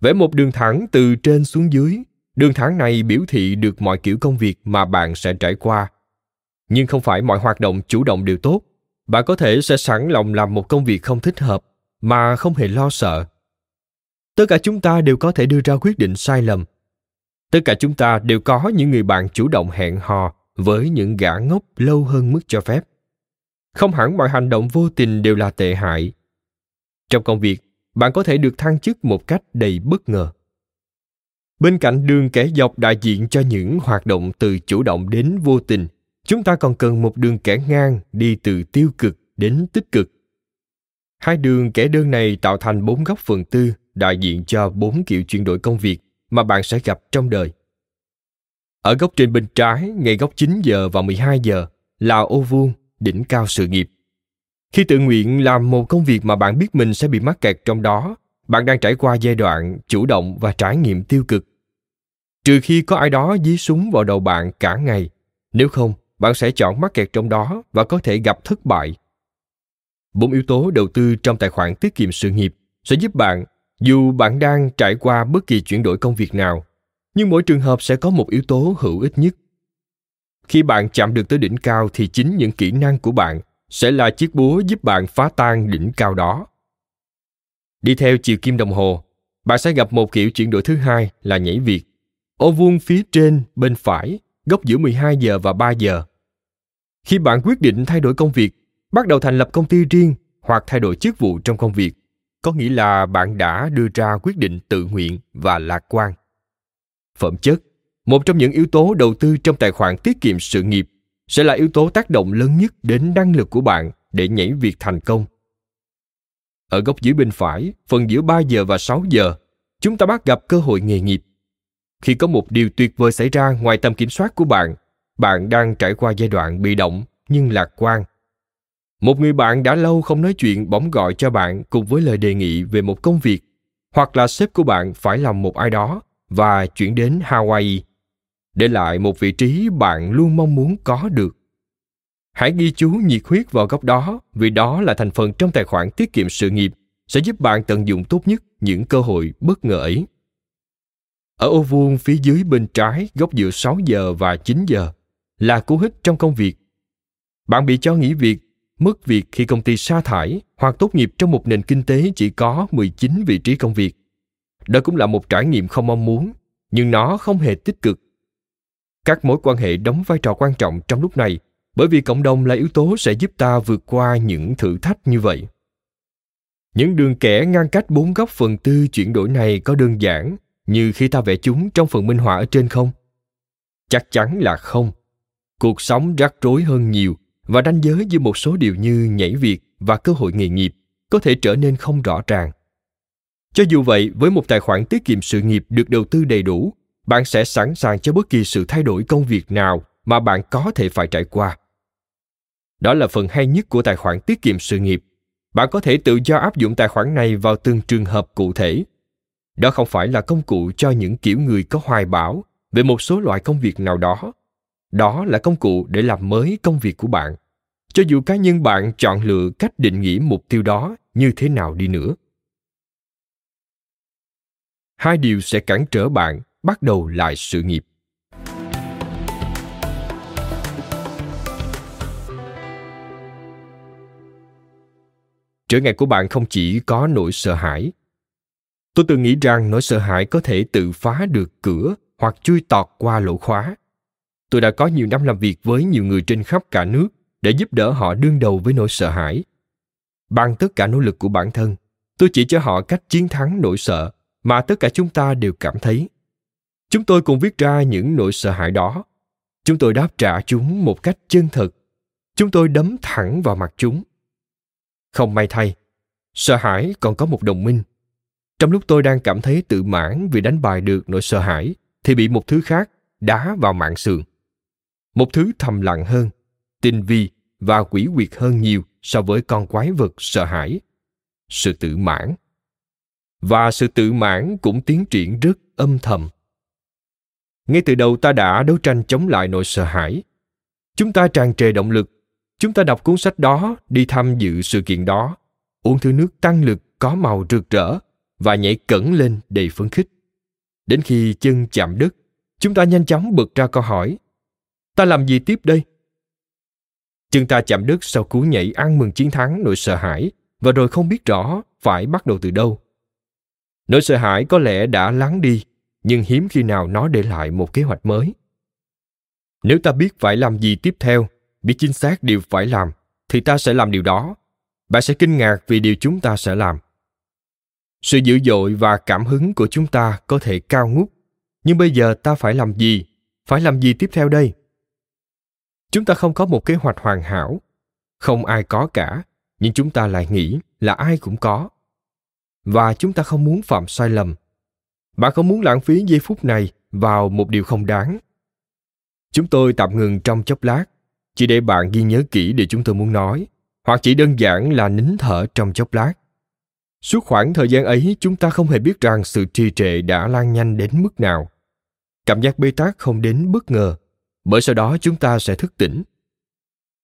Vẽ một đường thẳng từ trên xuống dưới, đường thẳng này biểu thị được mọi kiểu công việc mà bạn sẽ trải qua. Nhưng không phải mọi hoạt động chủ động đều tốt. Bạn có thể sẽ sẵn lòng làm một công việc không thích hợp mà không hề lo sợ. Tất cả chúng ta đều có thể đưa ra quyết định sai lầm. Tất cả chúng ta đều có những người bạn chủ động hẹn hò với những gã ngốc lâu hơn mức cho phép. Không hẳn mọi hành động vô tình đều là tệ hại. Trong công việc bạn có thể được thăng chức một cách đầy bất ngờ bên cạnh đường kẻ dọc đại diện cho những hoạt động từ chủ động đến vô tình chúng ta còn cần một đường kẻ ngang đi từ tiêu cực đến tích cực. Hai đường kẻ đơn này tạo thành bốn góc phần tư đại diện cho bốn kiểu chuyển đổi công việc mà bạn sẽ gặp trong đời. Ở góc trên bên trái, ngay góc 9 giờ và 12 giờ là ô vuông, đỉnh cao sự nghiệp. Khi tự nguyện làm một công việc mà bạn biết mình sẽ bị mắc kẹt trong đó, bạn đang trải qua giai đoạn chủ động và trải nghiệm tiêu cực. Trừ khi có ai đó dí súng vào đầu bạn cả ngày, nếu không, bạn sẽ chọn mắc kẹt trong đó và có thể gặp thất bại. Bốn yếu tố đầu tư trong tài khoản tiết kiệm sự nghiệp sẽ giúp bạn dù bạn đang trải qua bất kỳ chuyển đổi công việc nào, nhưng mỗi trường hợp sẽ có một yếu tố hữu ích nhất. Khi bạn chạm được tới đỉnh cao thì chính những kỹ năng của bạn sẽ là chiếc búa giúp bạn phá tan đỉnh cao đó. Đi theo chiều kim đồng hồ, bạn sẽ gặp một kiểu chuyển đổi thứ hai là nhảy việc. Ô vuông phía trên bên phải, góc giữa 12 giờ và 3 giờ khi bạn quyết định thay đổi công việc, bắt đầu thành lập công ty riêng hoặc thay đổi chức vụ trong công việc, có nghĩa là bạn đã đưa ra quyết định tự nguyện và lạc quan. Phẩm chất, một trong những yếu tố đầu tư trong tài khoản tiết kiệm sự nghiệp sẽ là yếu tố tác động lớn nhất đến năng lực của bạn để nhảy việc thành công. Ở góc dưới bên phải, phần giữa 3 giờ và 6 giờ, chúng ta bắt gặp cơ hội nghề nghiệp. Khi có một điều tuyệt vời xảy ra ngoài tầm kiểm soát của bạn, bạn đang trải qua giai đoạn bị động nhưng lạc quan một người bạn đã lâu không nói chuyện bỗng gọi cho bạn cùng với lời đề nghị về một công việc hoặc là sếp của bạn phải làm một ai đó và chuyển đến hawaii để lại một vị trí bạn luôn mong muốn có được hãy ghi chú nhiệt huyết vào góc đó vì đó là thành phần trong tài khoản tiết kiệm sự nghiệp sẽ giúp bạn tận dụng tốt nhất những cơ hội bất ngờ ấy. Ở ô vuông phía dưới bên trái góc giữa 6 giờ và 9 giờ, là cú hích trong công việc. Bạn bị cho nghỉ việc, mất việc khi công ty sa thải hoặc tốt nghiệp trong một nền kinh tế chỉ có 19 vị trí công việc. Đó cũng là một trải nghiệm không mong muốn, nhưng nó không hề tích cực. Các mối quan hệ đóng vai trò quan trọng trong lúc này, bởi vì cộng đồng là yếu tố sẽ giúp ta vượt qua những thử thách như vậy. Những đường kẻ ngăn cách bốn góc phần tư chuyển đổi này có đơn giản như khi ta vẽ chúng trong phần minh họa ở trên không? Chắc chắn là không cuộc sống rắc rối hơn nhiều và ranh giới giữa một số điều như nhảy việc và cơ hội nghề nghiệp có thể trở nên không rõ ràng cho dù vậy, với một tài khoản tiết kiệm sự nghiệp được đầu tư đầy đủ bạn sẽ sẵn sàng cho bất kỳ sự thay đổi công việc nào mà bạn có thể phải trải qua. Đó là phần hay nhất của tài khoản tiết kiệm sự nghiệp. Bạn có thể tự do áp dụng tài khoản này vào từng trường hợp cụ thể. Đó không phải là công cụ cho những kiểu người có hoài bão về một số loại công việc nào đó. Đó là công cụ để làm mới công việc của bạn. Cho dù cá nhân bạn chọn lựa cách định nghĩa mục tiêu đó như thế nào đi nữa. Hai điều sẽ cản trở bạn bắt đầu lại sự nghiệp. Trở ngại của bạn không chỉ có nỗi sợ hãi. Tôi từng nghĩ rằng nỗi sợ hãi có thể tự phá được cửa hoặc chui tọt qua lỗ khóa. Tôi đã có nhiều năm làm việc với nhiều người trên khắp cả nước để giúp đỡ họ đương đầu với nỗi sợ hãi. Bằng tất cả nỗ lực của bản thân, tôi chỉ cho họ cách chiến thắng nỗi sợ mà tất cả chúng ta đều cảm thấy chúng tôi cũng viết ra những nỗi sợ hãi đó. Chúng tôi đáp trả chúng một cách chân thực. Chúng tôi đấm thẳng vào mặt chúng. Không may thay, sợ hãi còn có một đồng minh. Trong lúc tôi đang cảm thấy tự mãn vì đánh bại được nỗi sợ hãi, thì bị một thứ khác đá vào mạng sườn. Một thứ thầm lặng hơn, tinh vi và quỷ quyệt hơn nhiều so với con quái vật sợ hãi, sự tự mãn. Và sự tự mãn cũng tiến triển rất âm thầm ngay từ đầu ta đã đấu tranh chống lại nỗi sợ hãi. Chúng ta tràn trề động lực. Chúng ta đọc cuốn sách đó đi tham dự sự kiện đó. Uống thứ nước tăng lực, có màu rực rỡ và nhảy cẩn lên đầy phấn khích. Đến khi chân chạm đất, chúng ta nhanh chóng bật ra câu hỏi, ta làm gì tiếp đây? Chân ta chạm đất sau cú nhảy ăn mừng chiến thắng nỗi sợ hãi và rồi không biết rõ phải bắt đầu từ đâu. Nỗi sợ hãi có lẽ đã lắng đi nhưng hiếm khi nào nó để lại một kế hoạch mới. Nếu ta biết phải làm gì tiếp theo, biết chính xác điều phải làm, thì ta sẽ làm điều đó. Bạn sẽ kinh ngạc vì điều chúng ta sẽ làm. Sự dữ dội và cảm hứng của chúng ta có thể cao ngút. Nhưng bây giờ ta phải làm gì? Phải làm gì tiếp theo đây? Chúng ta không có một kế hoạch hoàn hảo. Không ai có cả, nhưng chúng ta lại nghĩ là ai cũng có. Và chúng ta không muốn phạm sai lầm bạn không muốn lãng phí giây phút này vào một điều không đáng. Chúng tôi tạm ngừng trong chốc lát, chỉ để bạn ghi nhớ kỹ điều chúng tôi muốn nói, hoặc chỉ đơn giản là nín thở trong chốc lát. Suốt khoảng thời gian ấy, chúng ta không hề biết rằng sự trì trệ đã lan nhanh đến mức nào. Cảm giác bê tắc không đến bất ngờ, bởi sau đó chúng ta sẽ thức tỉnh.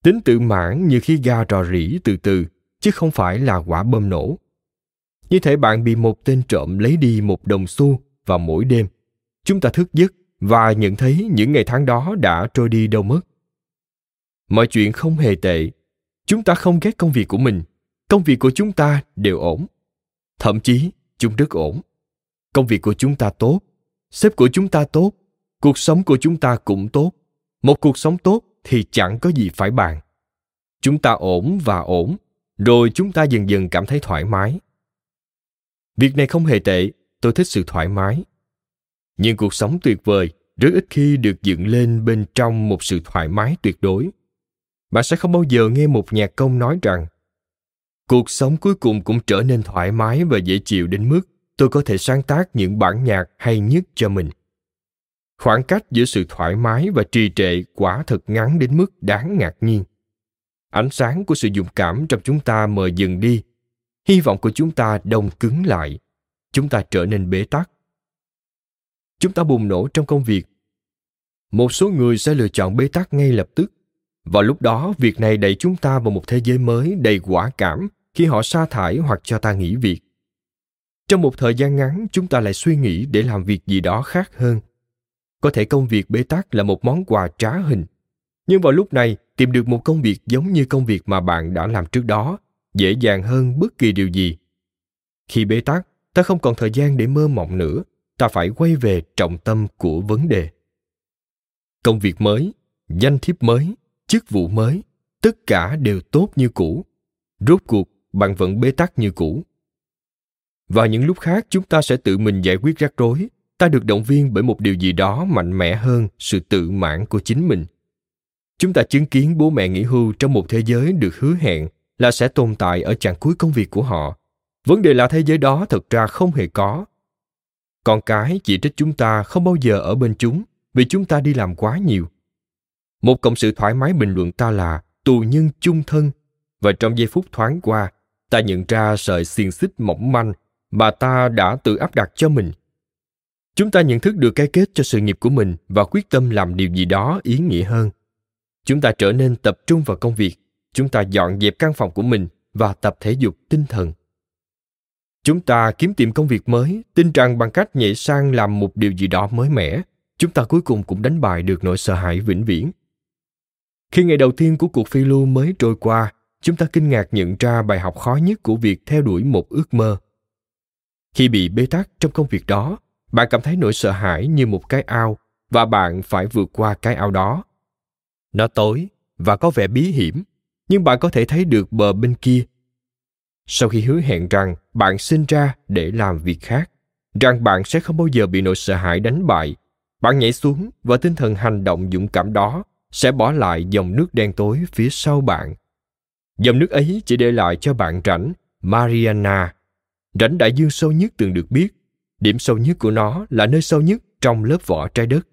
Tính tự mãn như khi ga rò rỉ từ từ, chứ không phải là quả bơm nổ. Như thể bạn bị một tên trộm lấy đi một đồng xu vào mỗi đêm. Chúng ta thức giấc và nhận thấy những ngày tháng đó đã trôi đi đâu mất. Mọi chuyện không hề tệ. Chúng ta không ghét công việc của mình. Công việc của chúng ta đều ổn. Thậm chí, chúng rất ổn. Công việc của chúng ta tốt. Sếp của chúng ta tốt. Cuộc sống của chúng ta cũng tốt. Một cuộc sống tốt thì chẳng có gì phải bàn. Chúng ta ổn và ổn, rồi chúng ta dần dần cảm thấy thoải mái. Việc này không hề tệ tôi thích sự thoải mái. Nhưng cuộc sống tuyệt vời rất ít khi được dựng lên bên trong một sự thoải mái tuyệt đối. Bạn sẽ không bao giờ nghe một nhạc công nói rằng, cuộc sống cuối cùng cũng trở nên thoải mái và dễ chịu đến mức tôi có thể sáng tác những bản nhạc hay nhất cho mình. Khoảng cách giữa sự thoải mái và trì trệ quả thật ngắn đến mức đáng ngạc nhiên. Ánh sáng của sự dũng cảm trong chúng ta mờ dần đi. Hy vọng của chúng ta đông cứng lại chúng ta trở nên bế tắc. Chúng ta bùng nổ trong công việc. Một số người sẽ lựa chọn bế tắc ngay lập tức. Và lúc đó, việc này đẩy chúng ta vào một thế giới mới đầy quả cảm khi họ sa thải hoặc cho ta nghỉ việc. Trong một thời gian ngắn, chúng ta lại suy nghĩ để làm việc gì đó khác hơn. Có thể công việc bế tắc là một món quà trá hình. Nhưng vào lúc này, tìm được một công việc giống như công việc mà bạn đã làm trước đó, dễ dàng hơn bất kỳ điều gì. Khi bế tắc ta không còn thời gian để mơ mộng nữa. Ta phải quay về trọng tâm của vấn đề. Công việc mới, danh thiếp mới, chức vụ mới, tất cả đều tốt như cũ. Rốt cuộc, bạn vẫn bế tắc như cũ. Và những lúc khác, chúng ta sẽ tự mình giải quyết rắc rối. Ta được động viên bởi một điều gì đó mạnh mẽ hơn sự tự mãn của chính mình. Chúng ta chứng kiến bố mẹ nghỉ hưu trong một thế giới được hứa hẹn là sẽ tồn tại ở chặng cuối công việc của họ vấn đề là thế giới đó thật ra không hề có. Con cái chỉ trích chúng ta không bao giờ ở bên chúng, vì chúng ta đi làm quá nhiều. Một cộng sự thoải mái bình luận ta là tù nhân chung thân, và trong giây phút thoáng qua, ta nhận ra sợi xiềng xích mỏng manh mà ta đã tự áp đặt cho mình. Chúng ta nhận thức được cái kết cho sự nghiệp của mình và quyết tâm làm điều gì đó ý nghĩa hơn. Chúng ta trở nên tập trung vào công việc, chúng ta dọn dẹp căn phòng của mình và tập thể dục tinh thần chúng ta kiếm tìm công việc mới, tin rằng bằng cách nhảy sang làm một điều gì đó mới mẻ, chúng ta cuối cùng cũng đánh bại được nỗi sợ hãi vĩnh viễn. Khi ngày đầu tiên của cuộc phiêu lưu mới trôi qua, chúng ta kinh ngạc nhận ra bài học khó nhất của việc theo đuổi một ước mơ. Khi bị bế tắc trong công việc đó, bạn cảm thấy nỗi sợ hãi như một cái ao và bạn phải vượt qua cái ao đó. Nó tối và có vẻ bí hiểm, nhưng bạn có thể thấy được bờ bên kia sau khi hứa hẹn rằng bạn sinh ra để làm việc khác, rằng bạn sẽ không bao giờ bị nỗi sợ hãi đánh bại, bạn nhảy xuống và tinh thần hành động dũng cảm đó sẽ bỏ lại dòng nước đen tối phía sau bạn. Dòng nước ấy chỉ để lại cho bạn rãnh mariana rãnh đại dương sâu nhất từng được biết. Điểm sâu nhất của nó là nơi sâu nhất trong lớp vỏ trái đất.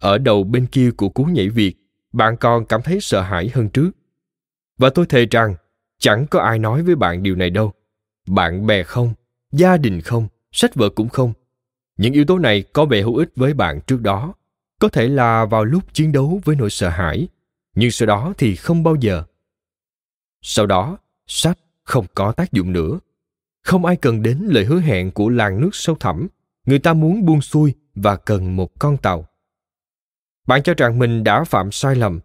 Ở đầu bên kia của cú nhảy việt bạn còn cảm thấy sợ hãi hơn trước. Và tôi thề rằng chẳng có ai nói với bạn điều này đâu. Bạn bè không, gia đình không, sách vở cũng không. Những yếu tố này có vẻ hữu ích với bạn trước đó. Có thể là vào lúc chiến đấu với nỗi sợ hãi, nhưng sau đó thì không bao giờ. Sau đó, sách không có tác dụng nữa. Không ai cần đến lời hứa hẹn của làng nước sâu thẳm. Người ta muốn buông xuôi và cần một con tàu. Bạn cho rằng mình đã phạm sai lầm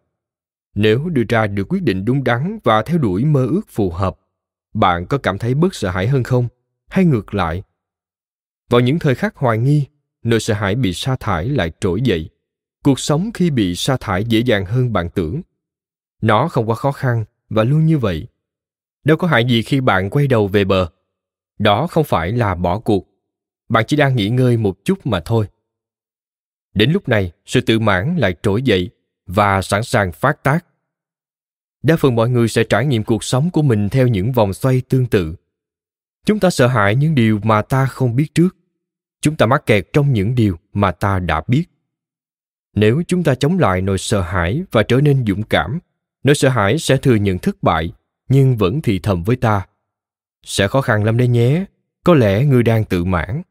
nếu đưa ra được quyết định đúng đắn và theo đuổi mơ ước phù hợp, bạn có cảm thấy bớt sợ hãi hơn không? Hay ngược lại? Vào những thời khắc hoài nghi, nỗi sợ hãi bị sa thải lại trỗi dậy. Cuộc sống khi bị sa thải dễ dàng hơn bạn tưởng. Nó không quá khó khăn và luôn như vậy. Đâu có hại gì khi bạn quay đầu về bờ. Đó không phải là bỏ cuộc. Bạn chỉ đang nghỉ ngơi một chút mà thôi. Đến lúc này, sự tự mãn lại trỗi dậy và sẵn sàng phát tác. Đa phần mọi người sẽ trải nghiệm cuộc sống của mình theo những vòng xoay tương tự. Chúng ta sợ hãi những điều mà ta không biết trước. Chúng ta mắc kẹt trong những điều mà ta đã biết. Nếu chúng ta chống lại nỗi sợ hãi và trở nên dũng cảm, nỗi sợ hãi sẽ thừa nhận thất bại, nhưng vẫn thì thầm với ta. Sẽ khó khăn lắm đấy nhé, có lẽ ngươi đang tự mãn.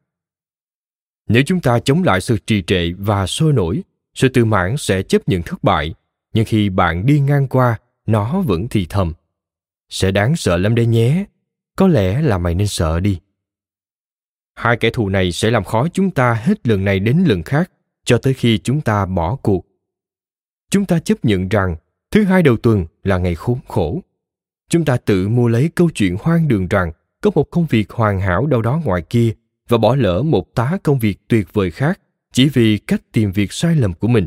Nếu chúng ta chống lại sự trì trệ và sôi nổi sự tự mãn sẽ chấp nhận thất bại, nhưng khi bạn đi ngang qua, nó vẫn thì thầm. Sẽ đáng sợ lắm đấy nhé, có lẽ là mày nên sợ đi. Hai kẻ thù này sẽ làm khó chúng ta hết lần này đến lần khác, cho tới khi chúng ta bỏ cuộc. Chúng ta chấp nhận rằng, thứ hai đầu tuần là ngày khốn khổ. Chúng ta tự mua lấy câu chuyện hoang đường rằng, có một công việc hoàn hảo đâu đó ngoài kia, và bỏ lỡ một tá công việc tuyệt vời khác chỉ vì cách tìm việc sai lầm của mình.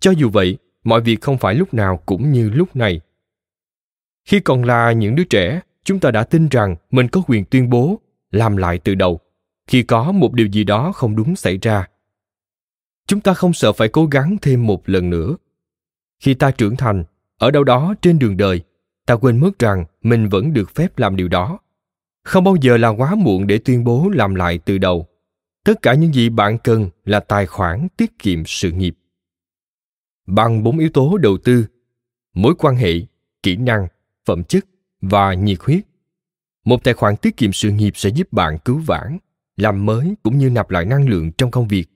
Cho dù vậy, mọi việc không phải lúc nào cũng như lúc này. Khi còn là những đứa trẻ, chúng ta đã tin rằng mình có quyền tuyên bố, làm lại từ đầu. Khi có một điều gì đó không đúng xảy ra, chúng ta không sợ phải cố gắng thêm một lần nữa. Khi ta trưởng thành, ở đâu đó trên đường đời, ta quên mất rằng mình vẫn được phép làm điều đó. Không bao giờ là quá muộn để tuyên bố làm lại từ đầu tất cả những gì bạn cần là tài khoản tiết kiệm sự nghiệp. Bằng bốn yếu tố đầu tư, mối quan hệ, kỹ năng, phẩm chất và nhiệt huyết. Một tài khoản tiết kiệm sự nghiệp sẽ giúp bạn cứu vãn, làm mới cũng như nạp lại năng lượng trong công việc.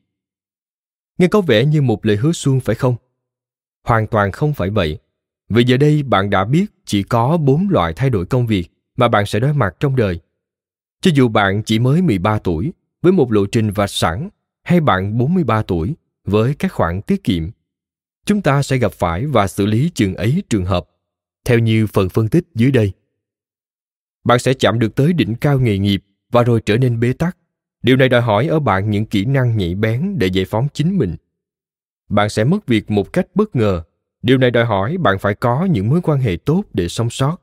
Nghe có vẻ như một lời hứa suông phải không? Hoàn toàn không phải vậy. Vì giờ đây bạn đã biết chỉ có bốn loại thay đổi công việc mà bạn sẽ đối mặt trong đời. Cho dù bạn chỉ mới 13 tuổi với một lộ trình vạch sẵn hay bạn 43 tuổi với các khoản tiết kiệm, chúng ta sẽ gặp phải và xử lý chừng ấy trường hợp theo như phần phân tích dưới đây. Bạn sẽ chạm được tới đỉnh cao nghề nghiệp và rồi trở nên bế tắc. Điều này đòi hỏi ở bạn những kỹ năng nhạy bén để giải phóng chính mình. Bạn sẽ mất việc một cách bất ngờ điều này đòi hỏi bạn phải có những mối quan hệ tốt để sống sót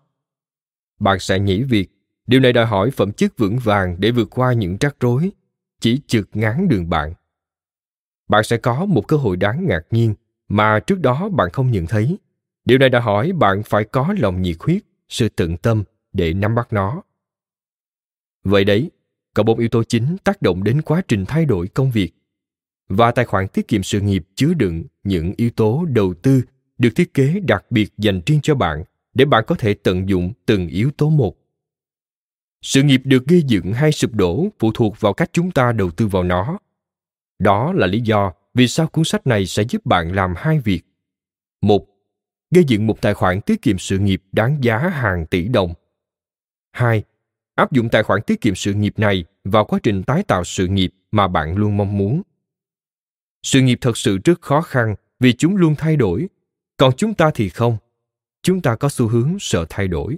bạn sẽ nhảy việc điều này đòi hỏi phẩm chất vững vàng để vượt qua những rắc rối chỉ chực ngắn đường bạn. Bạn sẽ có một cơ hội đáng ngạc nhiên mà trước đó bạn không nhận thấy. Điều này đòi hỏi bạn phải có lòng nhiệt huyết, sự tận tâm để nắm bắt nó. Vậy đấy, có bốn yếu tố chính tác động đến quá trình thay đổi công việc và tài khoản tiết kiệm sự nghiệp chứa đựng những yếu tố đầu tư được thiết kế đặc biệt dành riêng cho bạn để bạn có thể tận dụng từng yếu tố một sự nghiệp được gây dựng hay sụp đổ phụ thuộc vào cách chúng ta đầu tư vào nó. Đó là lý do vì sao cuốn sách này sẽ giúp bạn làm hai việc. Một, gây dựng một tài khoản tiết kiệm sự nghiệp đáng giá hàng tỷ đồng. Hai, áp dụng tài khoản tiết kiệm sự nghiệp này vào quá trình tái tạo sự nghiệp mà bạn luôn mong muốn. Sự nghiệp thật sự rất khó khăn vì chúng luôn thay đổi. Còn chúng ta thì không. Chúng ta có xu hướng sợ thay đổi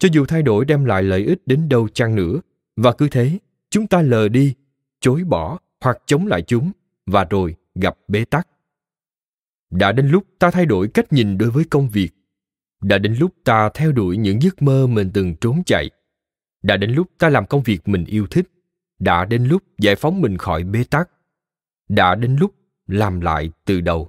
cho dù thay đổi đem lại lợi ích đến đâu chăng nữa, và cứ thế, chúng ta lờ đi, chối bỏ hoặc chống lại chúng, và rồi gặp bế tắc. Đã đến lúc ta thay đổi cách nhìn đối với công việc. Đã đến lúc ta theo đuổi những giấc mơ mình từng trốn chạy. Đã đến lúc ta làm công việc mình yêu thích. Đã đến lúc giải phóng mình khỏi bế tắc. Đã đến lúc làm lại từ đầu.